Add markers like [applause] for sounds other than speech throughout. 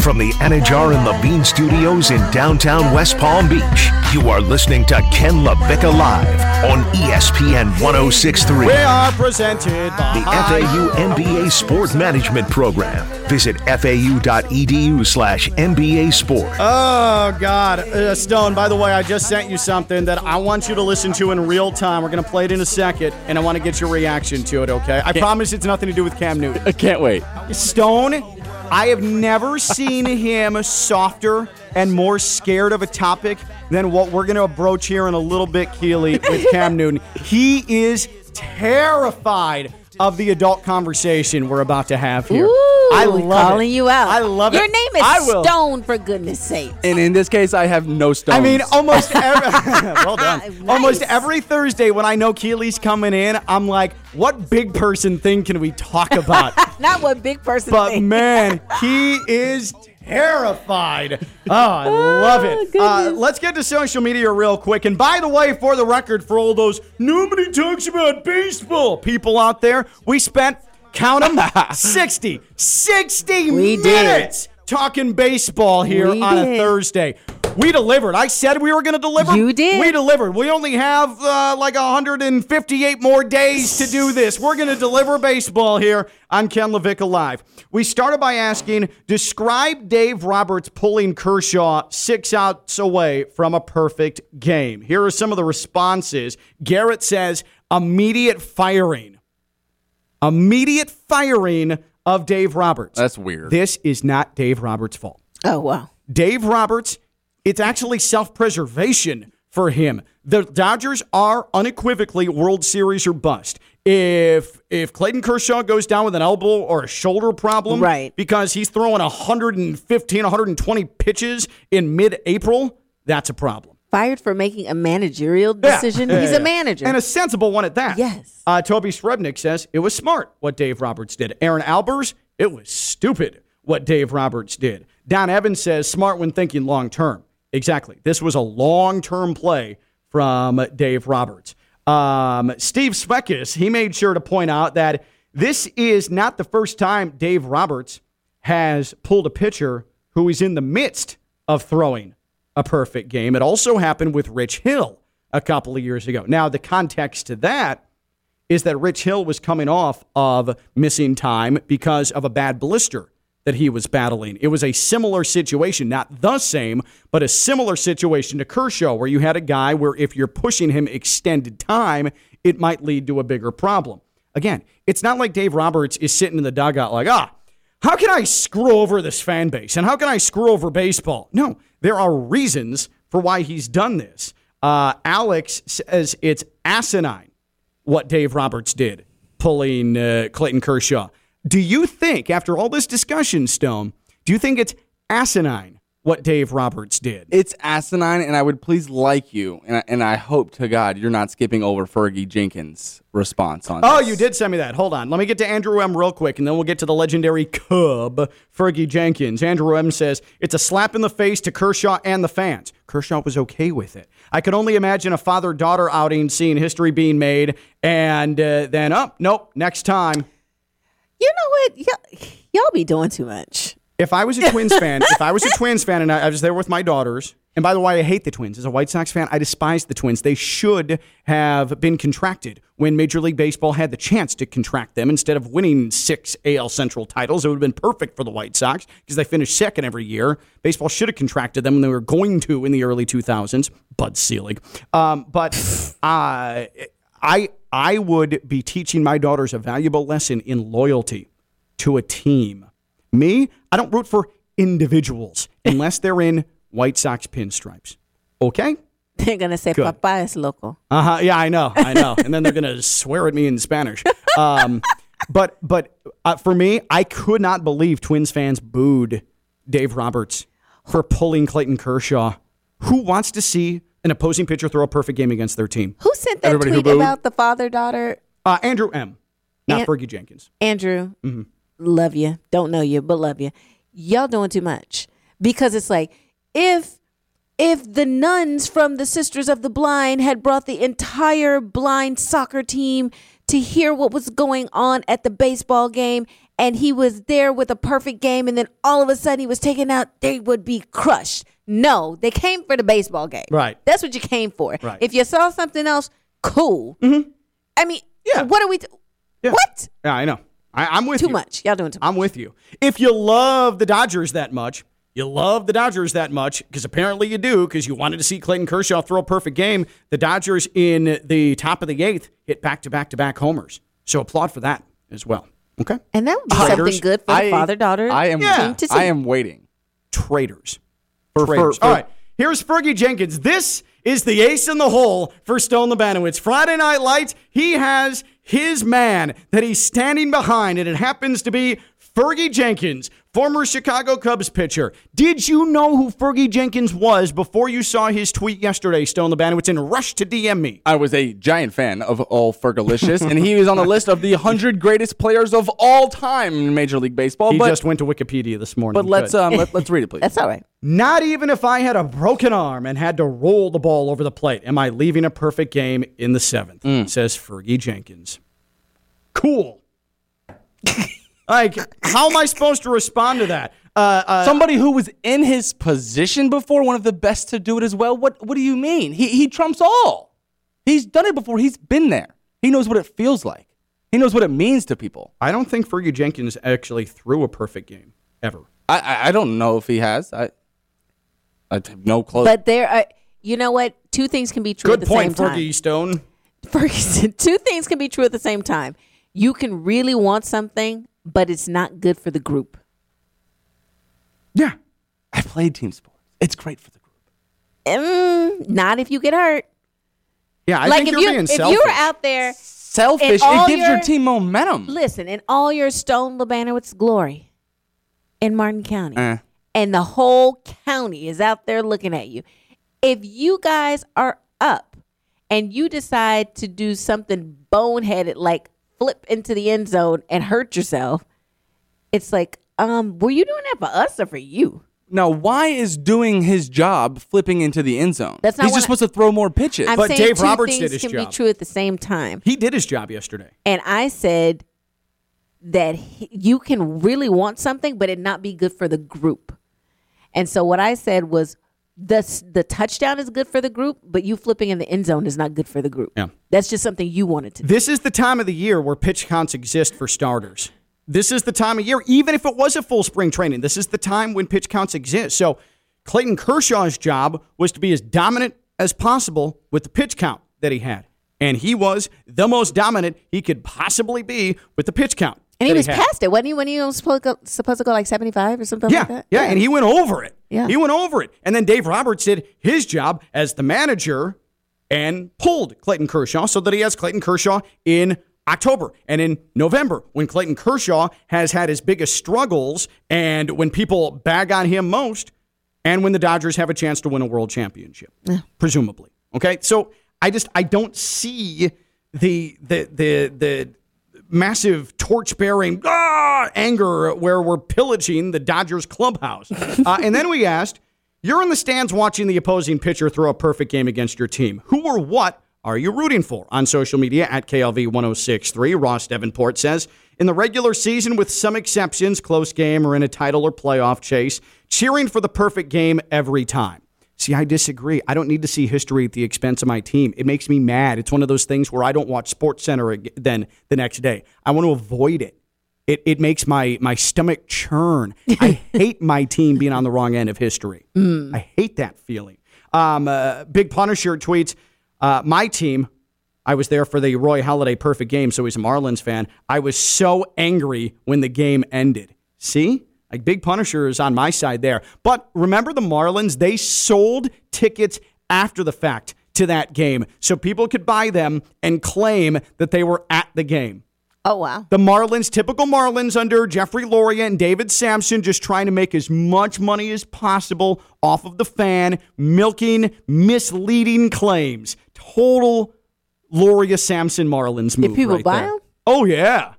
from the Anajar and Levine Studios in downtown West Palm Beach, you are listening to Ken LaVecchia Live on ESPN 1063. We are presented by The FAU MBA Sport Management Program. Visit fau.edu slash MBA Sport. Oh God, uh, Stone. By the way, I just sent you something that I want you to listen to in real time. We're gonna play it in a second, and I want to get your reaction to it. Okay? I promise it's nothing to do with Cam Newton. I can't wait. Stone, I have never seen him softer and more scared of a topic than what we're gonna broach here in a little bit, Keli, with Cam Newton. He is terrified of the adult conversation we're about to have here. Ooh, I love calling it. you out. I love Your it. name is I will. Stone, for goodness sake. And in this case, I have no stones. I mean, almost [laughs] every, [laughs] well done. Nice. Almost every Thursday when I know Keli's coming in, I'm like, what big person thing can we talk about? [laughs] Not what big person but thinks. man, he is terrified. [laughs] Oh, I love it. Uh, let's get to social media real quick. And by the way, for the record, for all those nobody talks about baseball people out there, we spent, count them, [laughs] 60, 60 We did. minutes talking baseball here We on a. Thursday. We delivered. I said we were going to deliver. You did. We delivered. We only have uh, like 158 more days to do this. We're going to deliver baseball here on Ken LaVecchia Live. We started by asking, describe Dave Roberts pulling Kershaw six outs away from a perfect game. Here are some of the responses. Garrett says, immediate firing. Immediate firing of Dave Roberts. That's weird. This is not Dave Roberts' fault. Oh, wow. Dave Roberts, it's actually self preservation for him. The Dodgers are unequivocally World Series or bust. If if Clayton Kershaw goes down with an elbow or a shoulder problem, Right. because he's throwing 115, 120 pitches in mid-April, that's a problem. Fired for making a managerial decision. Yeah, He's yeah, a manager. And a sensible one at that. Yes. Uh, Toby Srebnick says it was smart what Dave Roberts did. Aaron Albers, it was stupid what Dave Roberts did. Don Evans says smart when thinking long term. Exactly. This was a long term play from Dave Roberts. Um, Steve Svekis, he made sure to point out that this is not the first time Dave Roberts has pulled a pitcher who is in the midst of throwing a perfect game. It also happened with Rich Hill a couple of years ago. Now, the context to that is that Rich Hill was coming off of missing time because of a bad blister that he was battling. It was a similar situation, not the same, but a similar situation to Kershaw, where you had a guy where if you're pushing him extended time, it might lead to a bigger problem. Again, it's not like Dave Roberts is sitting in the dugout like, ah, how can I screw over this fan base? And how can I screw over baseball? No, there are reasons for why he's done this. Uh, Alex says it's asinine what Dave Roberts did, pulling uh, Clayton Kershaw. Do you think, after all this discussion, Stone, do you think it's asinine what Dave Roberts did? it's asinine, and I would please like you, and I, and I hope to God you're not skipping over Fergie Jenkins' response on. Oh, this. you did send me that. Hold on. Let me get to Andrew M. real quick, and then we'll get to the legendary Cub, Fergie Jenkins. Andrew M. says, It's a slap in the face to Kershaw and the fans. Kershaw was okay with it. I could only imagine a father daughter outing, seeing history being made, and uh, then, oh, nope, next time. You know what? Y'all, y'all be doing too much. If I was a Twins [laughs] fan, if I was a Twins fan and I, I was there with my daughters, and by the way, I hate the Twins. As a White Sox fan, I despise the Twins. They should have been contracted when Major League Baseball had the chance to contract them instead of winning six AL Central titles. It would have been perfect for the White Sox because they finished second every year. Baseball should have contracted them when they were going to in the early 2000s. Bud Selig. Um, but [sighs] uh, I, I would be teaching my daughters a valuable lesson in loyalty to a team. Me, I don't root for individuals [laughs] unless they're in White Sox pinstripes. Okay? They're going to say, Good. Papa es loco. Uh huh. Yeah, I know. I know. [laughs] and then they're gonna swear at me in Spanish. Um, [laughs] but but uh, for me, I could not believe Twins fans booed Dave Roberts for pulling Clayton Kershaw. Who wants to see an opposing pitcher throw a perfect game against their team? Who sent that Everybody tweet about the father daughter? Uh, Andrew M. Not An- Fergie Jenkins. Andrew, Mm-hmm. love you. Don't know you, but love you. Y'all doing too much because it's like if if the nuns from the Sisters of the Blind had brought the entire blind soccer team to hear what was going on at the baseball game and he was there with a perfect game and then all of a sudden he was taken out, they would be crushed. No, they came for the baseball game. Right. That's what you came for. Right. If you saw something else, cool. Mm-hmm. I mean, Yeah. what are we? Yeah. What? Yeah, I know. I, I'm with Too you. Too much. Y'all doing too much. I'm with you. If you love the Dodgers that much, you love the Dodgers that much, because apparently you do, because you wanted to see Clayton Kershaw throw a perfect game. The Dodgers in the top of the eighth hit back to back to back homers. So applaud for that as well. Okay? and that would be Traitors. something good for the I- father daughter I am. team to see. I am waiting. Traitors. For- Traitors. for- All right. Here's Fergie Jenkins. This is the ace in the hole for Stone Labanowitz. Friday Night Lights, he has his man that he's standing behind, and it happens to be Fergie Jenkins, former Chicago Cubs pitcher. Did you know who Fergie Jenkins was before you saw his tweet yesterday, Stone Labanowitz, and rushed to DM me? I was a giant fan of all Fergalicious, and he was on the list of the 100 greatest players of all time in Major League Baseball. He but just went to Wikipedia this morning. but let's um let, let's read it, please. That's all right. Not even if I had a broken arm and had to roll the ball over the plate, am I leaving a perfect game in the seventh? Says Fergie Jenkins. Cool. like, how am I supposed to respond to that? Uh, uh, Somebody who was in his position before, one of the best to do it as well. What what do you mean? He he trumps all. He's done it before. He's been there. He knows what it feels like. He knows what it means to people. I don't think Fergie Jenkins actually threw a perfect game ever. I I, I don't know if he has. I I have no clue. But there are, you know what? Two things can be true Good at the point, same time. Fergie Stone. Ferguson, two things can be true at the same time. You can really want something, but it's not good for the group. Yeah. I played team sports. It's great for the group. Mm, not if you get hurt. Yeah, I like think if you're you being if selfish. you were out there, Selfish. It gives your your- team momentum. listen, in all your Stone Labanowitz glory in Martin County, Eh. and the whole county is out there looking at you. If you guys are up and you decide to do something boneheaded like flip into the end zone and hurt yourself, it's like, um, were you doing that for us or for you? Now, why is doing his job flipping into the end zone? That's not He's what just I- supposed to throw more pitches. I'm But saying Dave two Roberts things did his can job. be true at the same time. he did his job yesterday. And I said that he- you can really want something, but it not be good for the group. And so what I said was the the touchdown is good for the group, but you flipping in the end zone is not good for the group. Yeah. That's just something you wanted to do. This is the time of the year where pitch counts exist for starters. This is the time of year, even if it was a full spring training, this is the time when pitch counts exist. So Clayton Kershaw's job was to be as dominant as possible with the pitch count that he had. And he was the most dominant he could possibly be with the pitch count. And he that was had. past it, wasn't he? When he was supposed to go, supposed to go like seventy five or something Yeah, like that. yeah, and he went over it. Yeah. He went over it. And then Dave Roberts did his job as the manager and pulled Clayton Kershaw so that he has Clayton Kershaw in October and in November when Clayton Kershaw has had his biggest struggles and when people bag on him most and when the Dodgers have a chance to win a world championship, presumably. Okay? So I just I don't see the the the the massive torch bearing ah, anger where we're pillaging the Dodgers clubhouse. [laughs] Uh, and then we asked, You're in the stands watching the opposing pitcher throw a perfect game against your team. Who or what are you rooting for? On social media at KLV 1063, Ross Davenport says, In the regular season, with some exceptions, close game or in a title or playoff chase, cheering for the perfect game every time. See, I disagree. I don't need to see history at the expense of my team. It makes me mad. It's one of those things where I don't watch Sports Center then the next day. I want to avoid it. It, it makes my, my stomach churn. I [laughs] hate my team being on the wrong end of history. I hate that feeling. Um, uh, Big Punisher tweets, uh, my team, I was there for the Roy Halladay perfect game, so he's a Marlins fan. I was so angry when the game ended. See? Like Big Punisher is on my side there. But remember the Marlins? They sold tickets after the fact to that game so people could buy them and claim that they were at the game. Oh wow. The Marlins, typical Marlins under Jeffrey Loria and David Samson, just trying to make as much money as possible off of the fan, milking misleading claims. Total Loria Samson Marlins move. Did people right buy there. 'em? Oh yeah.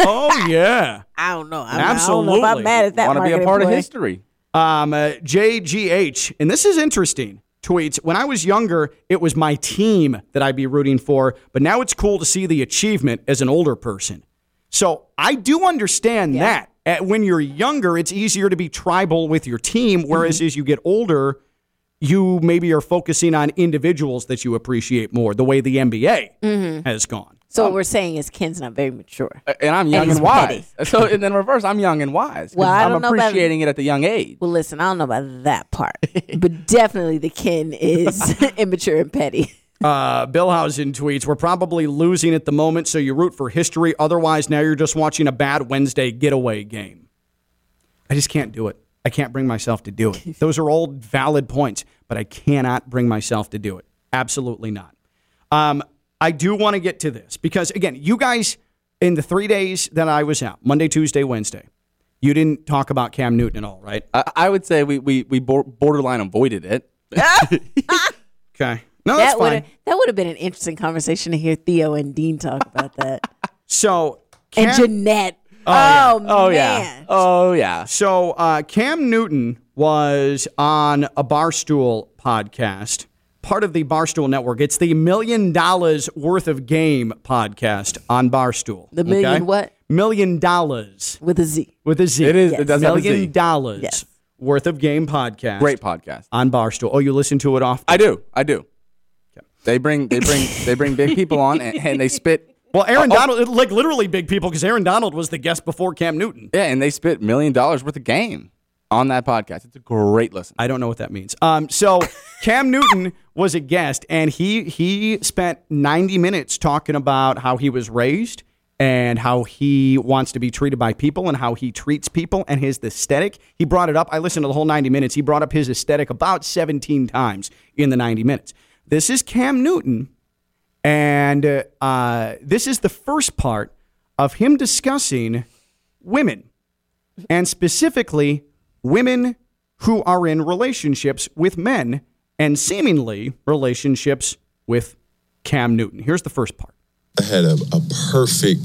Oh [laughs] yeah. I don't know. I'm, Absolutely. I don't know if I'm mad at that. Want to be a marketing part of history. Um, uh, JGH, and this is interesting. tweets, when I was younger, it was my team that I'd be rooting for, but now it's cool to see the achievement as an older person. So I do understand that. Uh, When you're younger, it's easier to be tribal with your team, whereas as you get older, you maybe are focusing on individuals that you appreciate more, the way the NBA has gone. So what we're saying is Ken's not very mature. and I'm young and, he's wise. [laughs] So and then reverse, I'm young and wise. Well, I I'm don't know about- appreciating it at the young age. Well, listen, I don't know about that part, [laughs] but definitely the Ken is [laughs] immature and petty. Uh, Billhausen tweets, We're probably losing at the moment, so you root for history. Otherwise, now you're just watching a bad Wednesday getaway game. I just can't do it. I can't bring myself to do it. Those are all valid points, but I cannot bring myself to do it. Absolutely not. Um, I do want to get to this because, again, you guys, in the three days that I was out, Monday, Tuesday, Wednesday, you didn't talk about Cam Newton at all, right? I, I would say we we we borderline avoided it. [laughs] Okay. No, that's that would fine. have that would have been an interesting conversation to hear Theo and Dean talk about that, [laughs] So, and Cam- Jeanette. Oh, Oh man. yeah. Oh yeah. So uh, Cam Newton was on a Barstool podcast, part of the Barstool Network. It's the Million Dollars Worth of Game podcast on Barstool. The million what? Million dollars with a Z. with a Z. It is- it does have a Million dollars Yes. worth of game podcast. Great podcast. on Barstool. Oh, you listen to it often? I do. I do. They bring they bring they bring big people on and, and they spit well, Aaron Oh, oh. Donald, like literally big people, because Aaron Donald was the guest before Cam Newton. yeah and they spit million dollars worth of game on that podcast. It's a great listen. I don't know what that means. Um, so [laughs] Cam Newton was a guest, and he he spent 90 minutes talking about how he was raised and how he wants to be treated by people and how he treats people and his aesthetic. He brought it up. I listened to the whole 90 minutes. He brought up his aesthetic about 17 times in the 90 minutes. This is Cam Newton, and uh, uh, this is the first part of him discussing women and specifically women who are in relationships with men and seemingly relationships with Cam Newton. Here's the first part. I had a, a perfect,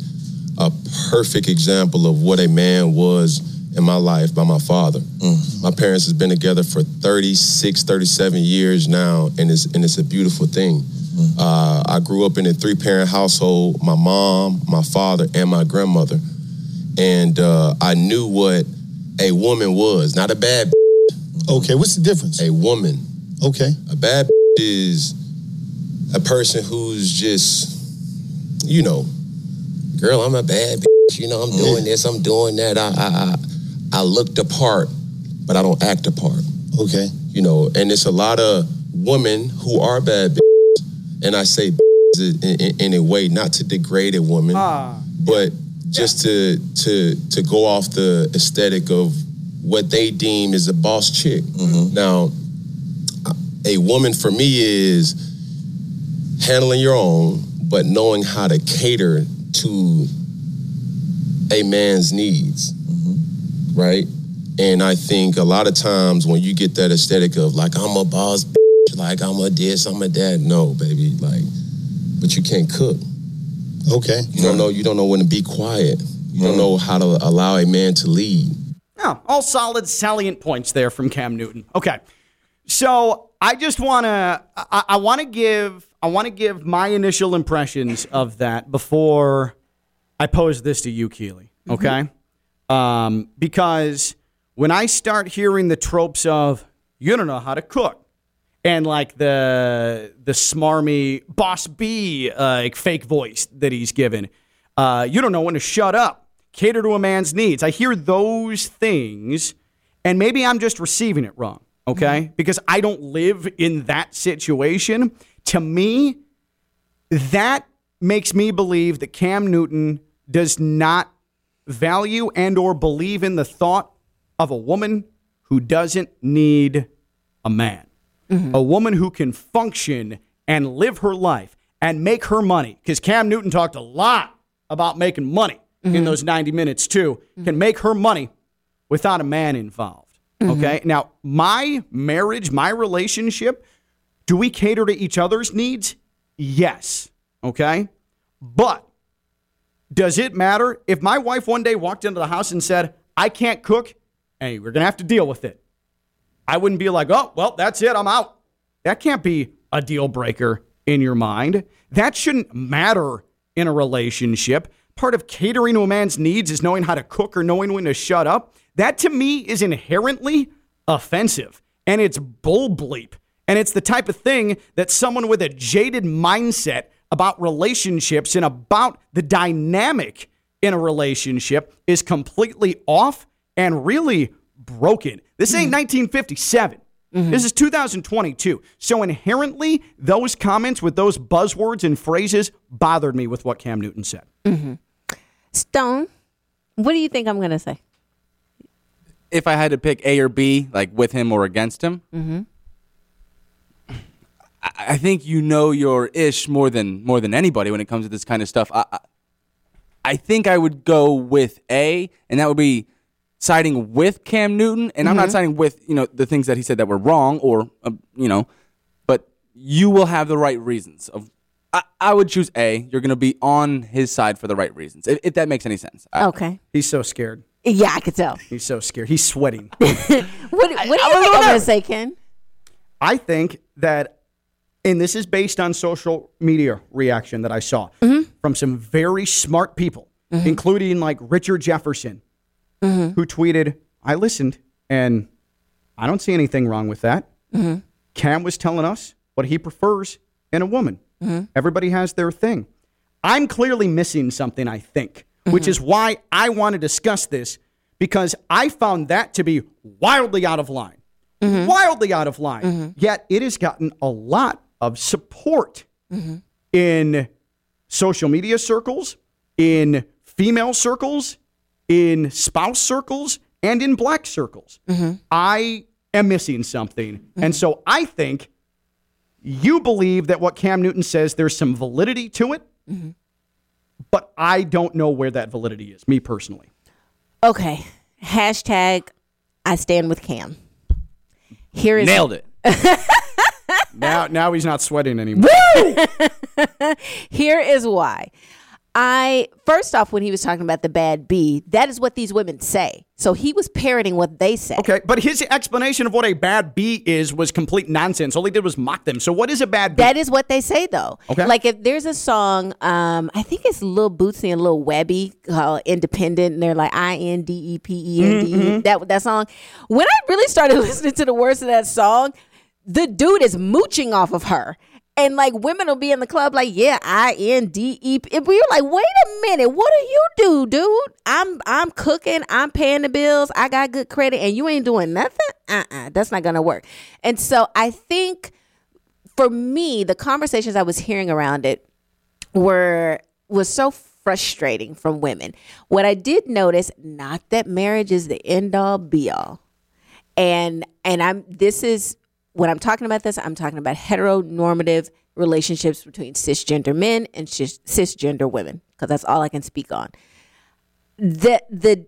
a perfect example of what a man was in my life by my father. My parents has been together for 36, 37 years now, and it's and it's a beautiful thing. Uh, I grew up in a three parent household. My mom, my father, and my grandmother, and uh, I knew what a woman was. Not a bad, Okay, what's the difference? a woman. Okay. A bad is a person who's just, you know, girl, I'm a bad bitch. You know, I'm doing this, I'm doing that. I, I, I, I look the part, but I don't act the part. Okay. You know, and it's a lot of women who are bad bitches, and I say bitches in, in, in a way not to degrade a woman, ah. but just to to to go off the aesthetic of what they deem is a boss chick. Mm-hmm. Now, a woman for me is handling your own, but knowing how to cater to a man's needs, mm-hmm. right? And I think a lot of times when you get that aesthetic of like I'm a boss, bitch, [laughs] like I'm a this, I'm a that. No, baby, like, but you can't cook. Okay. You don't know. You don't know when to be quiet. You don't know how to allow a man to lead. Oh, all solid, salient points there from Cam Newton. Okay, so I just want to, I, I want to give, I want to give my initial impressions of that before I pose this to you, Keli. Okay, um, because when I start hearing the tropes of you don't know how to cook, and like the the smarmy boss B uh, like fake voice that he's given. Uh, you don't know when to shut up, cater to a man's needs. I hear those things, and maybe I'm just receiving it wrong. Okay, because I don't live in that situation. To me, that makes me believe that Cam Newton does not value and or believe in the thought of a woman who doesn't need a man. Mm-hmm. A woman who can function and live her life and make her money. Because Cam Newton talked a lot about making money in mm-hmm. those 90 minutes, too. Can mm-hmm. make her money without a man involved. Okay. Now, my marriage, my relationship, do we cater to each other's needs? Yes. Okay. But does it matter if my wife one day walked into the house and said, I can't cook? Hey, we're going to have to deal with it. I wouldn't be like, oh, well, that's it. I'm out. That can't be a deal breaker in your mind. That shouldn't matter in a relationship. Part of catering to a man's needs is knowing how to cook or knowing when to shut up. That to me is inherently offensive and it's bull bleep. And it's the type of thing that someone with a jaded mindset about relationships and about the dynamic in a relationship is completely off and really broken. This ain't hmm. 1957. Mm-hmm. This is 2022. So inherently, those comments with those buzzwords and phrases bothered me with what Cam Newton said. Mm-hmm. Stone, what do you think I'm going to say? if I had to pick A or B, like with him or against him, mm-hmm. I, I think you know your ish more than more than anybody when it comes to this kind of stuff. I, I, I think I would go with A, and that would be siding with Cam Newton. And I'm not mm-hmm. siding with you know the things that he said that were wrong, or uh, you know, but you will have the right reasons. Of I, I would choose A. You're going to be on his side for the right reasons, if, if that makes any sense. I- Okay. He's so scared. Yeah, I could tell. He's so scared. He's sweating. [laughs] What, what do you think I'm going to say, Ken? I think that, and this is based on social media reaction that I saw mm-hmm. from some very smart people, mm-hmm. including like Richard Jefferson, Mm-hmm. who tweeted, I listened and I don't see anything wrong with that. Mm-hmm. Cam was telling us what he prefers in a woman. Mm-hmm. Everybody has their thing. I'm clearly missing something, I think, which is why I want to discuss this because I found that to be wildly out of line. Wildly out of line. Yet it has gotten a lot of support in social media circles, in female circles, in spouse circles, and in black circles. Mm-hmm. I am missing something. And mm-hmm. so I think you believe that what Cam Newton says, there's some validity to it, mm-hmm. but I don't know where that validity is, me personally. Okay. Hashtag I stand with Cam. Here is Nailed it. [laughs] Now, now he's not sweating anymore. [laughs] Here is why. I first off, when he was talking about the bad B, that is what these women say. So he was parroting what they say. Okay, but his explanation of what a bad B is was complete nonsense. All he did was mock them. So what is a bad B? That is what they say though. Okay. Like if there's a song, um, I think it's Lil Boosie and Lil Webbie called Independent, and they're like I N D E P E N D Mm-hmm, E. That that song. When I really started [laughs] listening to the words of that song, the dude is mooching off of her. And like women will be in the club, like, yeah, I N D E P. We're like, wait a minute, what do you do, dude? I'm I'm cooking, I'm paying the bills, I got good credit, and you ain't doing nothing. Uh, uh that's not gonna work. And so I think for me, the conversations I was hearing around it were was so frustrating from women. What I did notice, not that marriage is the end all be all. And and I'm this is when I'm talking about this, I'm talking about heteronormative relationships between cisgender men and cis, cisgender women because that's all I can speak on. The the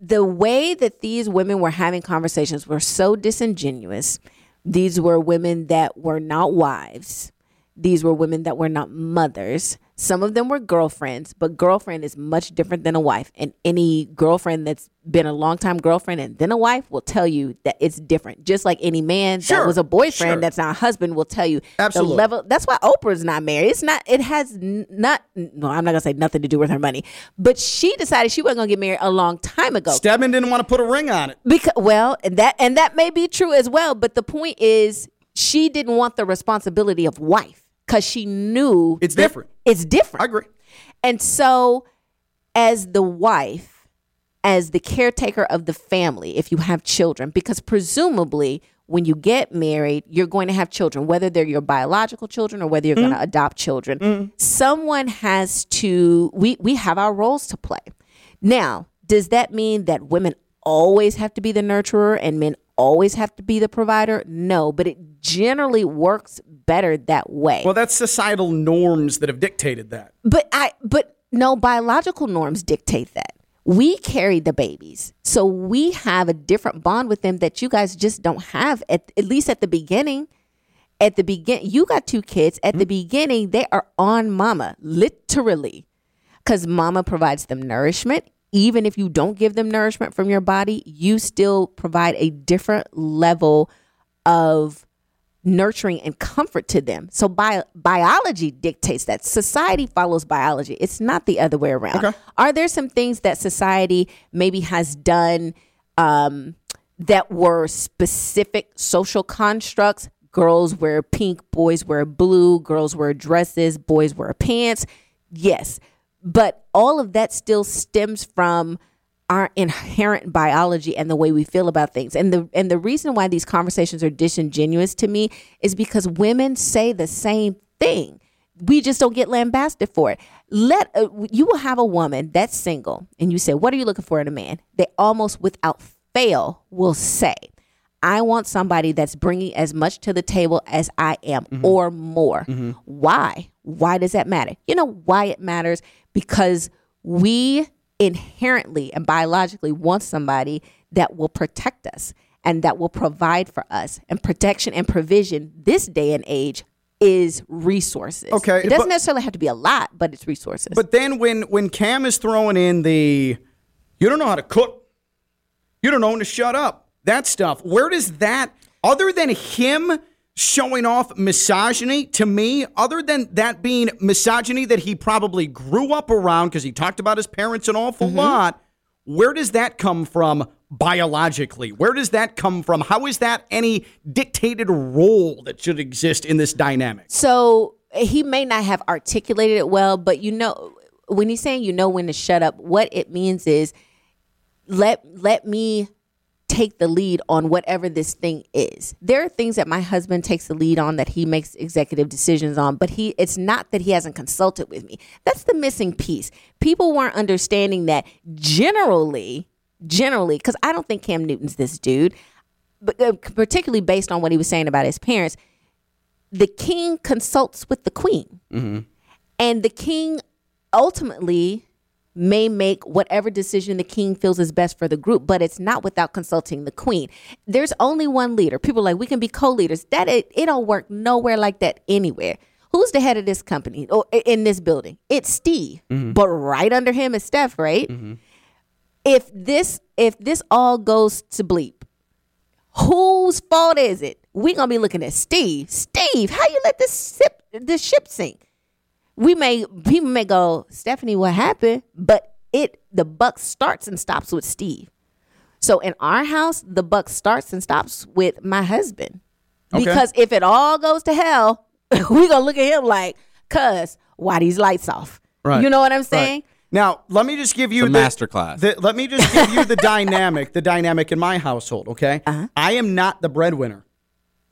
the way that these women were having conversations were so disingenuous. These were women that were not wives. These were women that were not mothers. Some of them were girlfriends, but girlfriend is much different than a wife. And any girlfriend that's been a long time girlfriend and then a wife will tell you that it's different. Just like any man Sure, that was a boyfriend sure. that's not a husband will tell you Absolutely. the level. That's why Oprah's not married. It's not. It has not. No, I'm not gonna say nothing to do with her money. But she decided she wasn't gonna get married a long time ago. Stedman didn't want to put a ring on it. Because well, and that and that may be true as well. But the point is, she didn't want the responsibility of wife because she knew It's different. It's different. I agree. And so, as the wife, as the caretaker of the family, if you have children, because presumably when you get married, you're going to have children, whether they're your biological children or whether you're going to mm-hmm. adopt children. Mm-hmm. Someone has to, we, we have our roles to play. Now, does that mean that women always have to be the nurturer and men always have to be the provider? No, but it generally works better that way. Well, that's societal norms that have dictated that. But I but no biological norms dictate that. We carry the babies. So we have a different bond with them that you guys just don't have at at least at the beginning. At the begin you got two kids. At the mm-hmm. beginning, they are on mama, literally. Cuz mama provides them nourishment. Even if you don't give them nourishment from your body, you still provide a different level of nurturing and comfort to them. So bio- biology dictates that. Society follows biology. It's not the other way around. Okay. Are there some things that society maybe has done um, that were specific social constructs? Girls wear pink, boys wear blue, girls wear dresses, boys wear pants. Yes. But all of that still stems from our inherent biology and the way we feel about things. And the and the reason why these conversations are disingenuous to me is because women say the same thing. We just don't get lambasted for it. Let uh, you will have a woman that's single and you say, "What are you looking for in a man?" They almost without fail will say, I want somebody that's bringing as much to the table as I am or more. Why? Why does that matter? You know why it matters? Because we inherently and biologically want somebody that will protect us and that will provide for us. And protection and provision this day and age is resources. Okay, It doesn't but- necessarily have to be a lot, but it's resources. But then when when Cam is throwing in the, you don't know how to cook, you don't know when to shut up, that stuff. Where does that, other than him showing off misogyny to me, other than that being misogyny that he probably grew up around because he talked about his parents an awful mm-hmm. lot, where does that come from biologically? Where does that come from? How is that any dictated role that should exist in this dynamic? So he may not have articulated it well, but you know, when he's saying you know when to shut up, what it means is let let me take the lead on whatever this thing is. There are things that my husband takes the lead on that he makes executive decisions on, but he it's not that he hasn't consulted with me. That's the missing piece. People weren't understanding that generally, generally, because I don't think Cam Newton's this dude, but uh, particularly based on what he was saying about his parents the king consults with the queen. And the king ultimately may make whatever decision the king feels is best for the group, but it's not without consulting the queen. There's only one leader. People are like, we can be co-leaders. That it, it don't work nowhere like that anywhere. Who's the head of this company or in this building? It's Steve. Mm-hmm. But right under him is Steph, right? Mm-hmm. If this if this all goes to bleep, whose fault is it? We gonna be looking at Steve. Steve, how you let this ship this ship sink? We may people may go, Stephanie, what happened? But it the buck starts and stops with Steve. So in our house, the buck starts and stops with my husband. Okay. Because if it all goes to hell, [laughs] we gonna look at him like, cuz, why these lights off? Right. You know what I'm Right. saying? Now, let me just give you It's a the masterclass. the- let me just give you the dynamic, the dynamic in my household. Okay, Uh-huh. I am not the breadwinner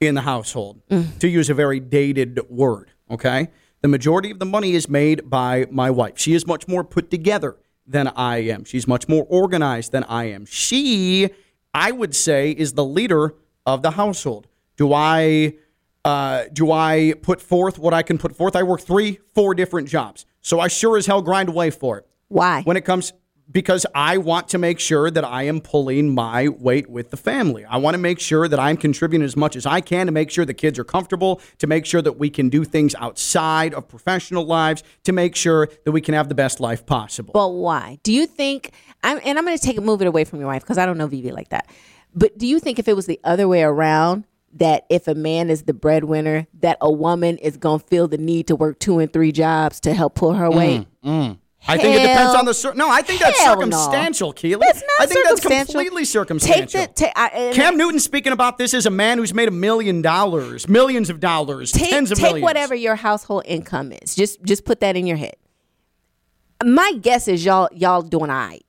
in the household, Mm. to use a very dated word. Okay, the majority of the money is made by my wife. She is much more put together than I am. She's much more organized than I am. She, I would say, is the leader of the household. Do I? Uh, do I put forth what I can put forth? I work three, four different jobs. So I sure as hell grind away for it Why? when it comes because I want to make sure that I am pulling my weight with the family. I want to make sure that I'm contributing as much as I can to make sure the kids are comfortable, to make sure that we can do things outside of professional lives, to make sure that we can have the best life possible. But why? Do you think? I'm, and I'm going to take it, move it away from your wife because I don't know Vivi like that. But do you think if it was the other way around, that if a man is the breadwinner, that a woman is going to feel the need to work two and three jobs to help pull her mm, weight? Mm. I think it depends on the cir- no. I think that's hell no. circumstantial, Keli. That's not I think that's completely circumstantial. Take the ta- I- Cam Newton speaking about this as a man who's made a million dollars, millions of dollars, take, tens of take millions. whatever your household income is. Just just put that in your head. My guess is y'all y'all doing all right.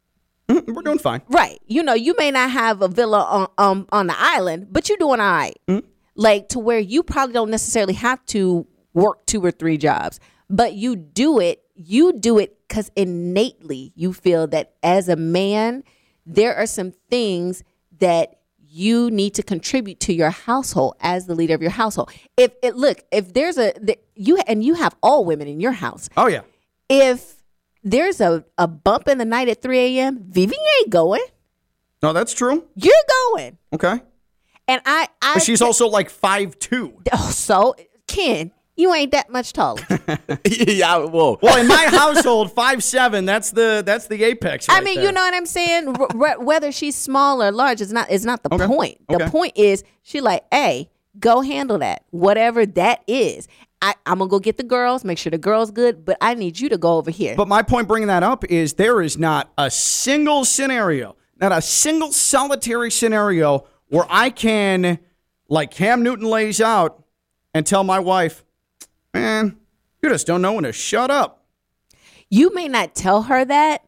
We're doing fine. Right. You know, you may not have a villa on um, on the island, but you're doing all right. Like to where you probably don't necessarily have to work two or three jobs, but you do it. You do it because innately you feel that as a man, there are some things that you need to contribute to your household as the leader of your household. If it look, if there's a the, you and you have all women in your house, Oh yeah. if there's a, a bump in the night at 3 a.m., Vivi ain't going. No, that's true. You're going. Okay. And I, I But she's also like five two. oh, so Ken, you ain't that much taller. [laughs] yeah, whoa. Well, in my household, five seven. That's the that's the apex. I mean, there. you know what I'm saying. R- r- whether she's small or large is not is not the Okay. point. The Okay. point is she like, hey, go handle that. Whatever that is. I, I'm gonna go get the girls, make sure the girls good, but I need you to go over here. But my point bringing that up is there is not a single scenario, not a single solitary scenario where I can, like Cam Newton lays out, and tell my wife, man, you just don't know when to shut up. you may not tell her that,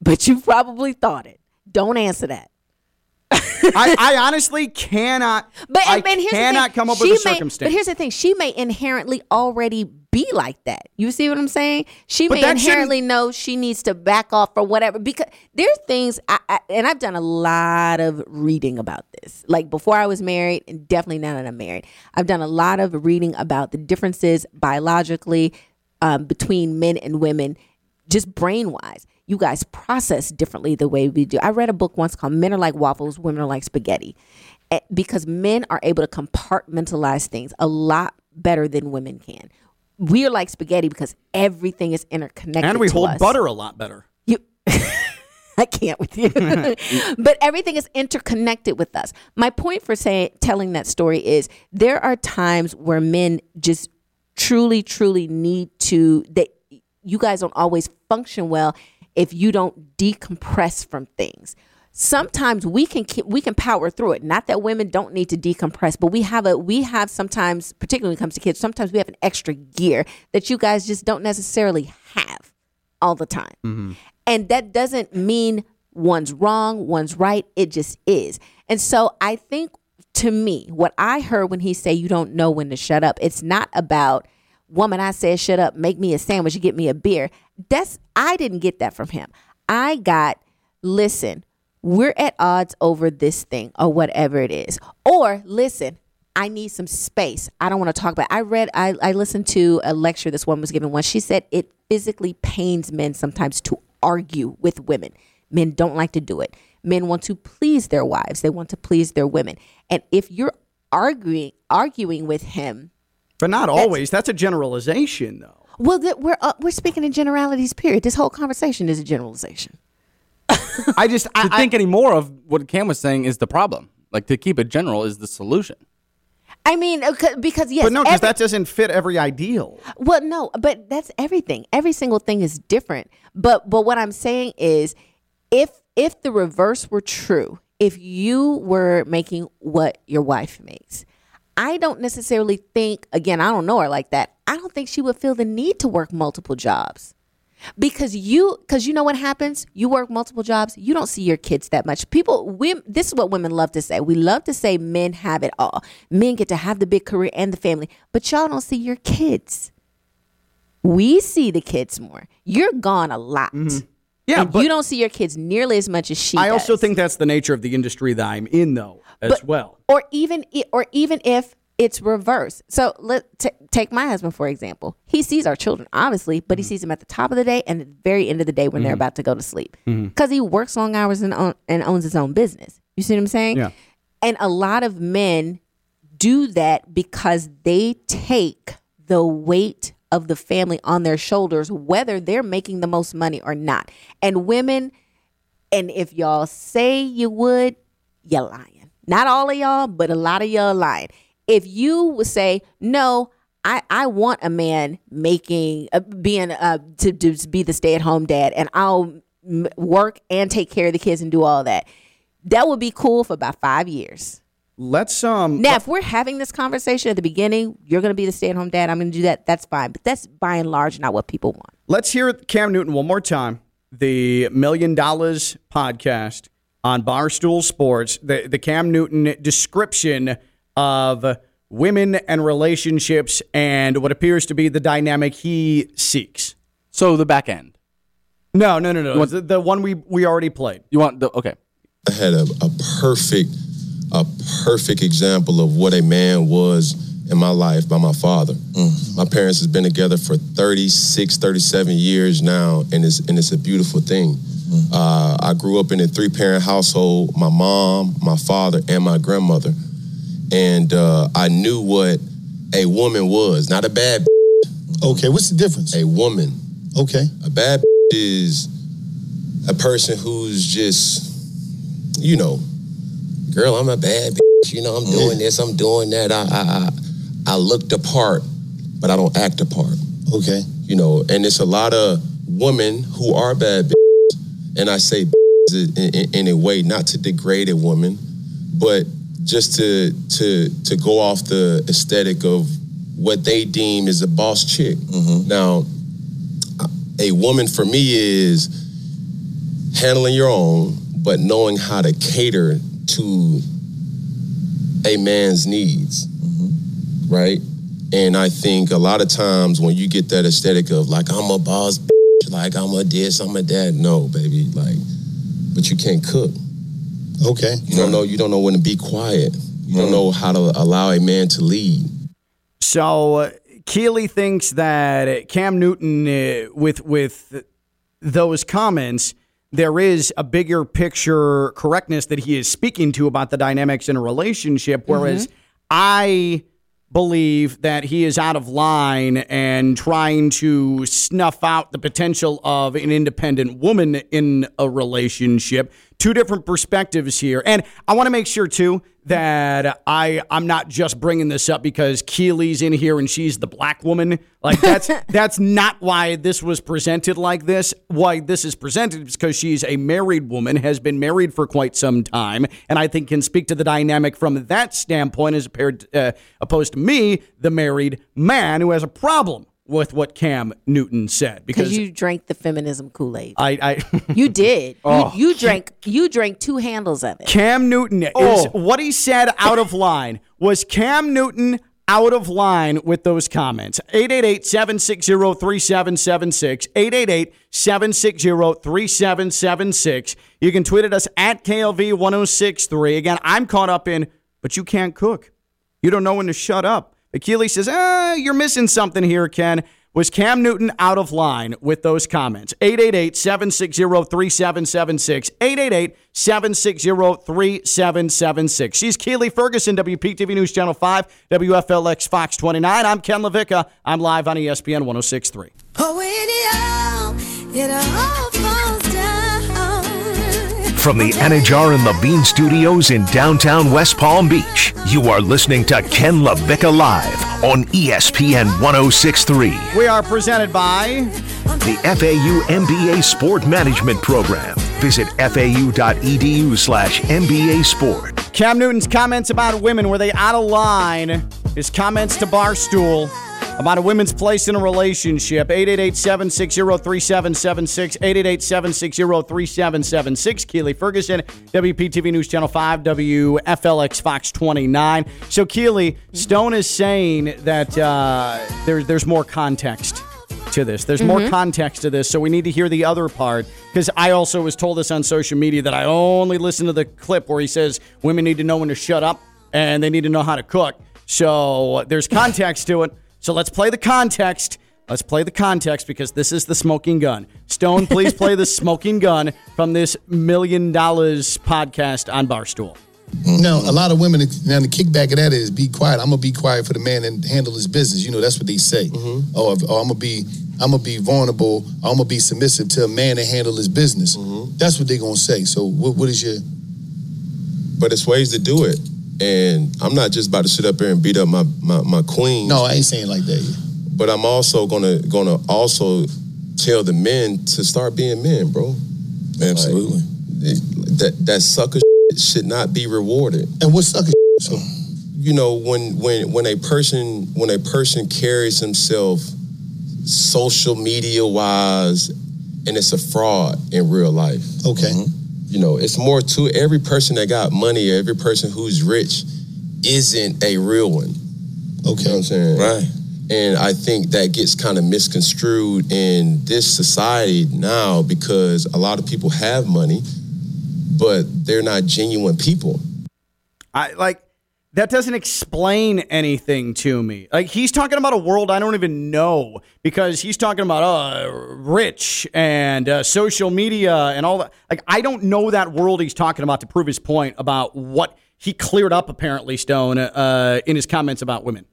but you probably thought it. Don't answer that. [laughs] I, I honestly cannot. But I and, here's cannot the thing. come up she with a may, circumstance. But here's the thing: she may inherently already be like that. You see what I'm saying? She But may inherently know she needs to back off or whatever. Because there's things, I, I, and I've done a lot of reading about this. Like before I was married, and definitely now that I'm married, I've done a lot of reading about the differences biologically um, between men and women, just brain wise. You guys process differently the way we do. I read a book once called Men Are Like Waffles, Women Are Like Spaghetti. Eh, Because men are able to compartmentalize things a lot better than women can. We are like spaghetti because everything is interconnected. and we hold us. butter a lot better. You, [laughs] I can't with you. [laughs] but everything is interconnected with us. My point for saying telling that story is there are times where men just truly, truly need to that you guys don't always function well if you don't decompress from things. Sometimes we can keep, we can power through it. Not that women don't need to decompress, but we have a we have sometimes, particularly when it comes to kids, sometimes we have an extra gear that you guys just don't necessarily have all the time. Mm-hmm. And that doesn't mean one's wrong, one's right. It just is. And so I think to me, what I heard when he say you don't know when to shut up, it's not about woman I said shut up, make me a sandwich, get me a beer. That's I didn't get that from him. I got listen, we're at odds over this thing or whatever it is. Or listen, I need some space. I don't want to talk about. I read, I, I listened to a lecture this woman was giving once. She said it physically pains men sometimes to argue with women. Men don't like to do it. Men want to please their wives. They want to please their women. And if you're arguing arguing with him, But not always. That's a generalization, though. well, that we're uh, we're speaking in generalities. Period. This whole conversation is a generalization. [laughs] I just I, to I- think any more of what Cam was saying is the problem. Like to keep it general is the solution. I mean, uh, 'cause- because yes, but no, because that doesn't fit every ideal. Well, no, but that's everything. Every single thing is different. But but what I'm saying is if if the reverse were true, if you were making what your wife makes, I don't necessarily think again, I don't know her like that. I don't think she would feel the need to work multiple jobs. Because you because you know what happens? You work multiple jobs, you don't see your kids that much. People we, this is what women love to say. We love to say men have it all. Men get to have the big career and the family, but y'all don't see your kids. We see the kids more. You're gone a lot. Mm-hmm. Yeah, and but you don't see your kids nearly as much as she I also does. think that's the nature of the industry that I'm in, though, as well. or even or even if it's reverse. So let t- take my husband for example. He sees our children obviously, but he Mm-hmm. sees them at the top of the day and at the very end of the day when they're about to go to sleep because he works long hours and own, and owns his own business. You see what I'm saying? Yeah. And a lot of men do that because they take the weight of the family on their shoulders, whether they're making the most money or not. And women, and if y'all say you would, you're lying. Not all of y'all, but a lot of y'all lying. If you would say, no, I, I want a man making, uh, being, uh, to, to be the stay at home dad, and I'll m- work and take care of the kids and do all that. That would be cool for about five years. Let's um. Now, if we're having this conversation at the beginning, you're going to be the stay at home dad, I'm going to do that. That's fine. But that's by and large not what people want. Let's hear Cam Newton one more time. The Million Dollars podcast on Barstool Sports. The the Cam Newton description of women and relationships and what appears to be the dynamic he seeks. So the back end. No, no, no, no. The, the one we we already played. You want the okay. I had a, a perfect, a perfect example of what a man was in my life by my father. My parents has been together for 36, 37 years now, and it's and it's a beautiful thing. Uh, I grew up in a three parent household. My mom, my father, and my grandmother, and uh, I knew what a woman was. Not a bad, Okay, what's the difference? a woman. Okay. A bad is a person who's just, you know, girl, I'm a bad bitch. You know, I'm doing this, I'm doing that. I, I, I, I look the part, but I don't act the part. Okay. You know, and it's a lot of women who are bad bitches, and I say in, in, in a way not to degrade a woman, but just to to to go off the aesthetic of what they deem is a boss chick. Mm-hmm. Now, a woman for me is handling your own, but knowing how to cater to a man's needs, mm-hmm. right? And I think a lot of times when you get that aesthetic of like I'm a boss, bitch, [laughs] like I'm a this, I'm a that. No, baby, like, but you can't cook. Okay. You don't know. You don't know when to be quiet. You don't know how to allow a man to lead. So uh, Keli thinks that Cam Newton, uh, with with those comments, there is a bigger picture correctness that he is speaking to about the dynamics in a relationship. Whereas I believe that he is out of line and trying to snuff out the potential of an independent woman in a relationship. Two different perspectives here. And I want to make sure too that I I'm not just bringing this up because Keli's in here and she's the black woman. Like that's [laughs] that's not why this was presented like this. Why this is presented is because she's a married woman, has been married for quite some time, and I think can speak to the dynamic from that standpoint as paired, uh, opposed to me, the married man who has a problem with what Cam Newton said because Because you drank the feminism Kool Aid. I, I [laughs] You did. [laughs] Oh. You, you drank. You drank two handles of it. Cam Newton is Oh. what he said out of line. Was Cam Newton out of line with those comments? 888-760-3776. 888-760-3776. You can tweet at us at KLV1063. Again, I'm caught up in, but you can't cook. You don't know when to shut up. Achilles says, ah, you're missing something here, Ken. Was Cam Newton out of line with those comments? 888 760 3776. 888 760 3776. She's Keli Ferguson, WPTV News Channel 5, WFLX Fox 29. I'm Ken LaVecchia. I'm live on ESPN 1063. Oh, it all, it all. From the Anajar and Levine Studios in downtown West Palm Beach, you are listening to Ken LaVecchia Live on ESPN 1063. We are presented by The FAU MBA Sport Management Program. Visit fau.edu slash MBA Sport. Cam Newton's comments about women. Were they out of line? His comments to Barstool about a women's place in a relationship. 888-760-3776. 888-760-3776. Keli Ferguson, WPTV News Channel 5, WFLX Fox 29. So Keli, Stone is saying that uh, there, there's more context to this. There's more context to this, so we need to hear the other part. Because I also was told this on social media that I only listen to the clip where he says women need to know when to shut up and they need to know how to cook. So there's context to it. So let's play the context. Let's play the context because this is the smoking gun. Stone, please play the [laughs] smoking gun from this million dollars podcast on Barstool. Now, a lot of women, now the kickback of that is be quiet. I'm gonna be quiet for the man and handle his business. You know, that's what they say. Mm-hmm. Oh, if- oh, I'm gonna be, I'm gonna be vulnerable. I'm gonna be submissive to a man and handle his business. Mm-hmm. That's what they're gonna say. So, what, what is your? But it's ways to do it. And I'm not just about to sit up here and beat up my my, my queen. No, I ain't saying like that. yet. But I'm also gonna gonna also tell the men to start being men, bro. Absolutely. Like, that that sucker should not be rewarded. And what sucker? So, You know, when when when a person when a person carries himself social media wise and it's a fraud in real life. okay, mm-hmm. You know, it's more to every person that got money, or every person who's rich isn't a real one. You know what okay. I'm saying? Right. And I think that gets kind of misconstrued in this society now because a lot of people have money, but they're not genuine people. I like that doesn't explain anything to me. Like he's talking about a world I don't even know because he's talking about uh rich and uh, social media and all that. Like I don't know that world he's talking about to prove his point about what he cleared up apparently Stone uh, in his comments about women.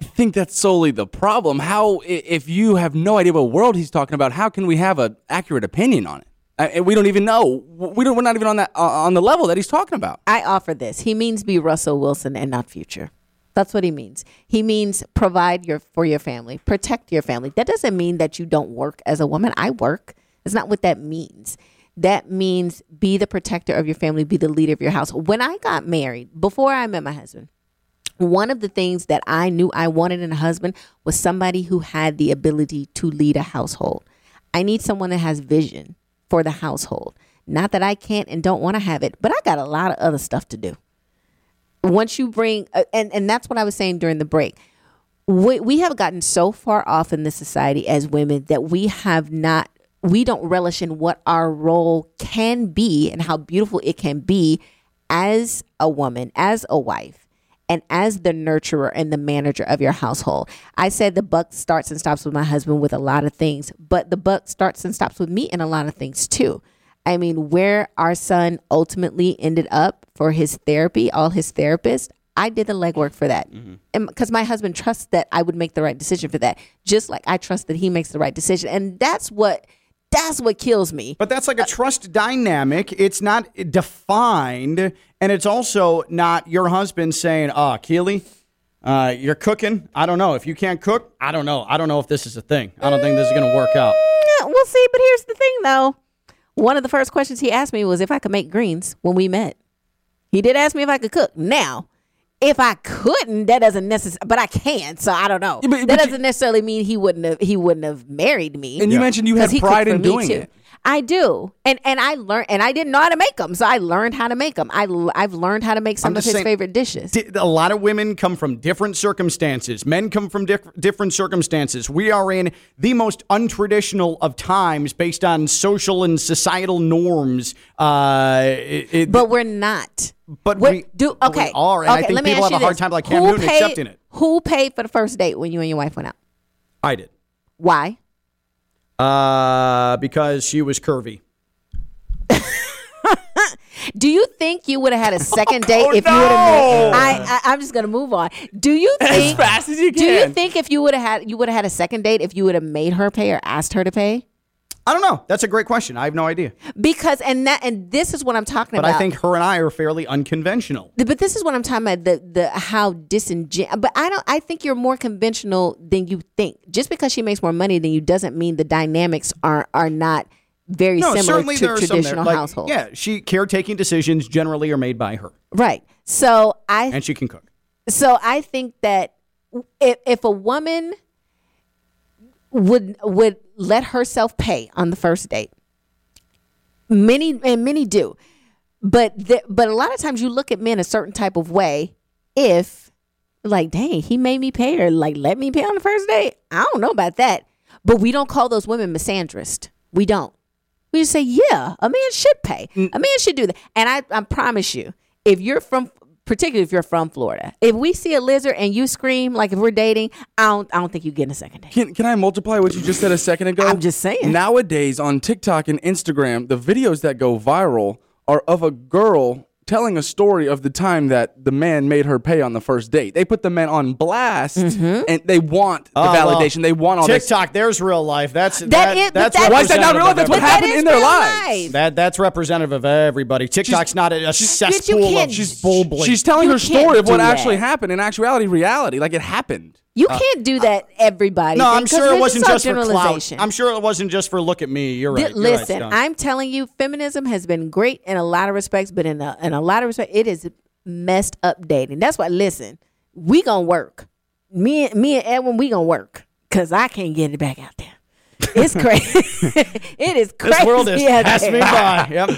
I think that's solely the problem. How, if you have no idea what world he's talking about, how can we have an accurate opinion on it? Uh, and we don't even know. We don't. We're not even on that uh, on the level that he's talking about. I offer this. He means be Russell Wilson and not future. That's what he means. He means provide your for your family, protect your family. That doesn't mean that you don't work as a woman. I work. That's not what that means. That means be the protector of your family, be the leader of your house. When I got married, before I met my husband, one of the things that I knew I wanted in a husband was somebody who had the ability to lead a household. I need someone that has vision for the household. Not that I can't and don't want to have it, but I got a lot of other stuff to do. Once you bring, uh, and, and that's what I was saying during the break. We, we have gotten so far off in this society as women that we have not, we don't relish in what our role can be and how beautiful it can be as a woman, as a wife and as the nurturer and the manager of your household. I said the buck starts and stops with my husband with a lot of things, but the buck starts and stops with me in a lot of things too. I mean, where our son ultimately ended up for his therapy, all his therapists, I did the legwork for that. Mm-hmm. And because my husband trusts that I would make the right decision for that, just like I trust that he makes the right decision. And that's what that's what kills me. But that's like a trust dynamic. It's not defined, and it's also not your husband saying, "Ah, Keli, uh, you're cooking. I don't know if you can't cook. I don't know. I don't know if this is a thing. I don't think this is going to work out." Yeah, we'll see. But here's the thing, though. One of the first questions he asked me was if I could make greens when we met. He did ask me if I could cook. Now, if I couldn't, that doesn't necessarily, but I can't, so I don't know. Yeah, but- that but doesn't necessarily mean he wouldn't have he wouldn't have married me. And you mentioned you had he cooked pride in me, doing too. it. I do, and and I learned, and I didn't know how to make them, so I learned how to make them. I I've learned how to make some of his saying- favorite dishes. Di- A lot of women come from different circumstances. Men come from diff- different circumstances. We are in the most untraditional of times based on social and societal norms. Uh, it, it- but we're not. But We're- we- do but we okay. are, and I okay, think let me people have a hard this. time like Cam Who Newton paid, accepting it. Who paid for the first date when you and your wife went out? I did Why? Uh, because she was curvy. [laughs] Do you think you would have had a [laughs] second Oh, date if you would have? I, I I'm just gonna move on. Do you think fast as you Do you think if you would have had you would have had a second date if you would have made her pay or asked her to pay? I don't know. That's a great question. I have no idea. Because and that and this is what I'm talking But about. I think her and I are fairly unconventional. But this is what I'm talking about the the how disingen. But I don't. I think you're more conventional than you think. Just because she makes more money than you doesn't mean the dynamics are are not very No, similar to there are some there. traditional Like, households. Yeah, she caretaking decisions generally are made by her, Right. So I and she can cook. So I think that if, if a woman would would let herself pay on the first date, many and many do, but the, but a lot of times you look at men a certain type of way. If like, dang, he made me pay or like let me pay on the first date. I don't know about that, but we don't call those women misandrist. We don't. We just say, yeah, a man should pay. Mm. A man should do that. And I, I promise you, if you're from, particularly if you're from Florida, if we see a lizard and you scream like if we're dating, I don't, I don't think you get a second date. Can, can I multiply what you just said a second ago? I'm just saying. Nowadays on TikTok and Instagram, the videos that go viral are of a girl telling a story of the time that the man made her pay on the first date. They put the man on blast Mm-hmm. and they want the well, validation. they want all this. TikTok. There's real life. That's That that, is- but that's that- Why is that not real life? That's what of But that happened in their lives. life. That that's representative of everybody. TikTok's not a, a cesspool of She's- bull She's telling You her story of what actually that. happened. In actuality, reality, like it happened. You uh, can't do that, everybody. No, I'm sure it wasn't just for clout. I'm sure it wasn't just for look at me. You're right. You're right, Listen, Stone. I'm telling you, feminism has been great in a lot of respects, but in a, in a lot of respects, it is messed up dating. That's why. Listen, we gonna work. Me, and me and Edwin, we gonna work because I can't get it back out there. [laughs] [laughs] It's crazy. it is crazy. This world is passing me by. Yep.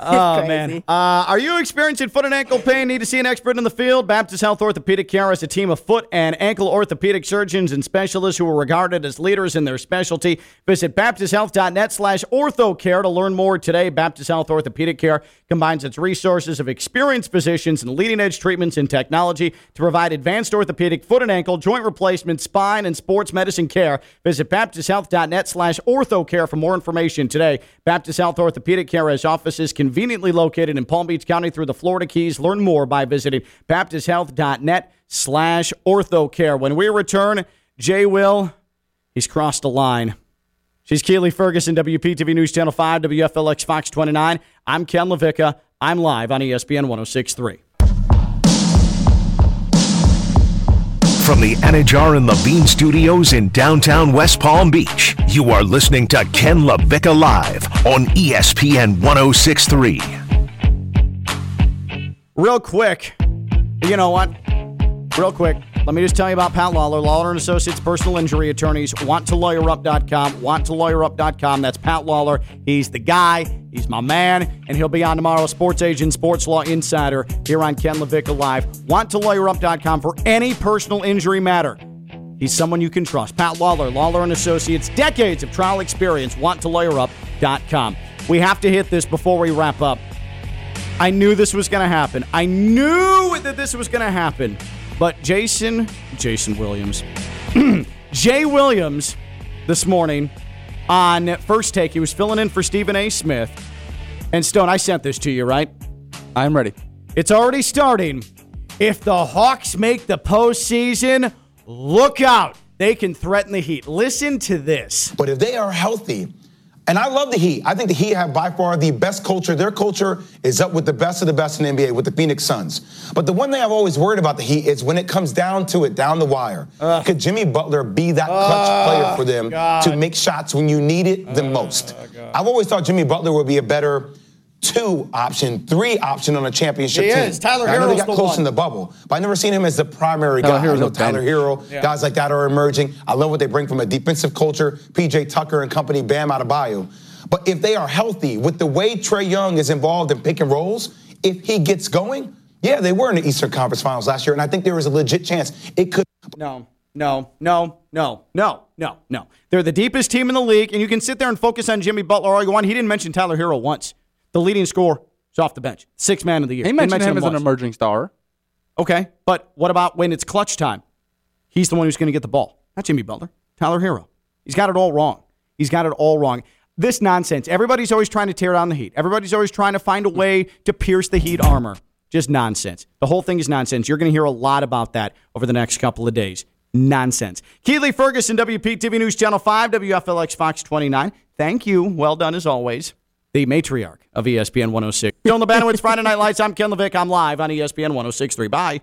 oh crazy. man. Uh, are you experiencing foot and ankle pain? Need to see an expert in the field? Baptist Health Orthopedic Care has a team of foot and ankle orthopedic surgeons and specialists who are regarded as leaders in their specialty. Visit baptisthealth.net slash orthocare to learn more today. Baptist Health Orthopedic Care combines its resources of experienced physicians and leading edge treatments and technology to provide advanced orthopedic foot and ankle, joint replacement, spine, and sports medicine care. Visit baptisthealth.net slash orthocare for more information today. Baptist Health Orthopedic Care has offices conveniently located in Palm Beach County through the Florida Keys. Learn more by visiting baptisthealth.net slash orthocare. When we return, Jay Will, he's crossed a line. She's Keli Ferguson, WPTV News Channel 5, WFLX Fox 29. I'm Ken LaVecchia. I'm live on ESPN 1063. From the Anajar and Levine Studios in downtown West Palm Beach, you are listening to Ken LaVecchia Live on ESPN 1063. Real quick, you know what? Real quick, let me just tell you about Pat Lawler, Lawler and Associates personal injury attorneys, wanttolawyerup.com, wanttolawyerup.com. That's Pat Lawler. He's the guy, he's my man, and he'll be on tomorrow, sports agent, sports law insider here on Ken LaVecchia Live. wanttolawyerup.com for any personal injury matter. He's someone you can trust. Pat Lawler, Lawler and Associates, decades of trial experience, wanttolawyerup.com. We have to hit this before we wrap up. I knew this was going to happen. I knew that this was going to happen. But Jason, Jason Williams, [clears throat] Jay Williams this morning on First Take, he was filling in for Stephen A. Smith. And Stone, I sent this to you, right? I'm ready. It's already starting. If the Hawks make the postseason, look out. They can threaten the Heat. Listen to this. But if they are healthy, and I love the Heat. I think the Heat have by far the best culture. Their culture is up with the best of the best in the NBA with the Phoenix Suns. But the one thing I've always worried about the Heat is when it comes down to it, down the wire. Could Jimmy Butler be that clutch player for them to make shots when you need it the most? I've always thought Jimmy Butler would be a better two option, three option on a championship He team. is. Tyler I know got the close one. in the bubble, but I never seen him as the primary Tyler guy. Herro's I know Tyler bench. Herro, Yeah. guys like that are emerging. I love what they bring from a defensive culture. PJ Tucker and company, Bam out of Adebayo. But if they are healthy, with the way Trae Young is involved in pick and rolls, if he gets going, yeah, they were in the Eastern Conference Finals last year, and I think there was a legit chance it could. No, no, no, no, no, no, no. They're the deepest team in the league, and you can sit there and focus on Jimmy Butler all you want. He didn't mention Tyler Herro once. The leading scorer is off the bench, six man of the year. He Didn't mentioned mention him as an emerging star. Okay, but what about when it's clutch time? He's the one who's going to get the ball, not Jimmy Butler. Tyler Herro. He's got it all wrong. He's got it all wrong. This nonsense. Everybody's always trying to tear down the Heat. Everybody's always trying to find a way to pierce the Heat armor. Just nonsense. The whole thing is nonsense. You're going to hear a lot about that over the next couple of days. Nonsense. Keli Ferguson, WPTV News Channel 5, WFLX Fox 29. Thank you. Well done as always. The matriarch of ESPN 106. Joe Labanowitz, Friday Night Lights. I'm Ken LaVecchia. I'm live on ESPN 1063. Bye.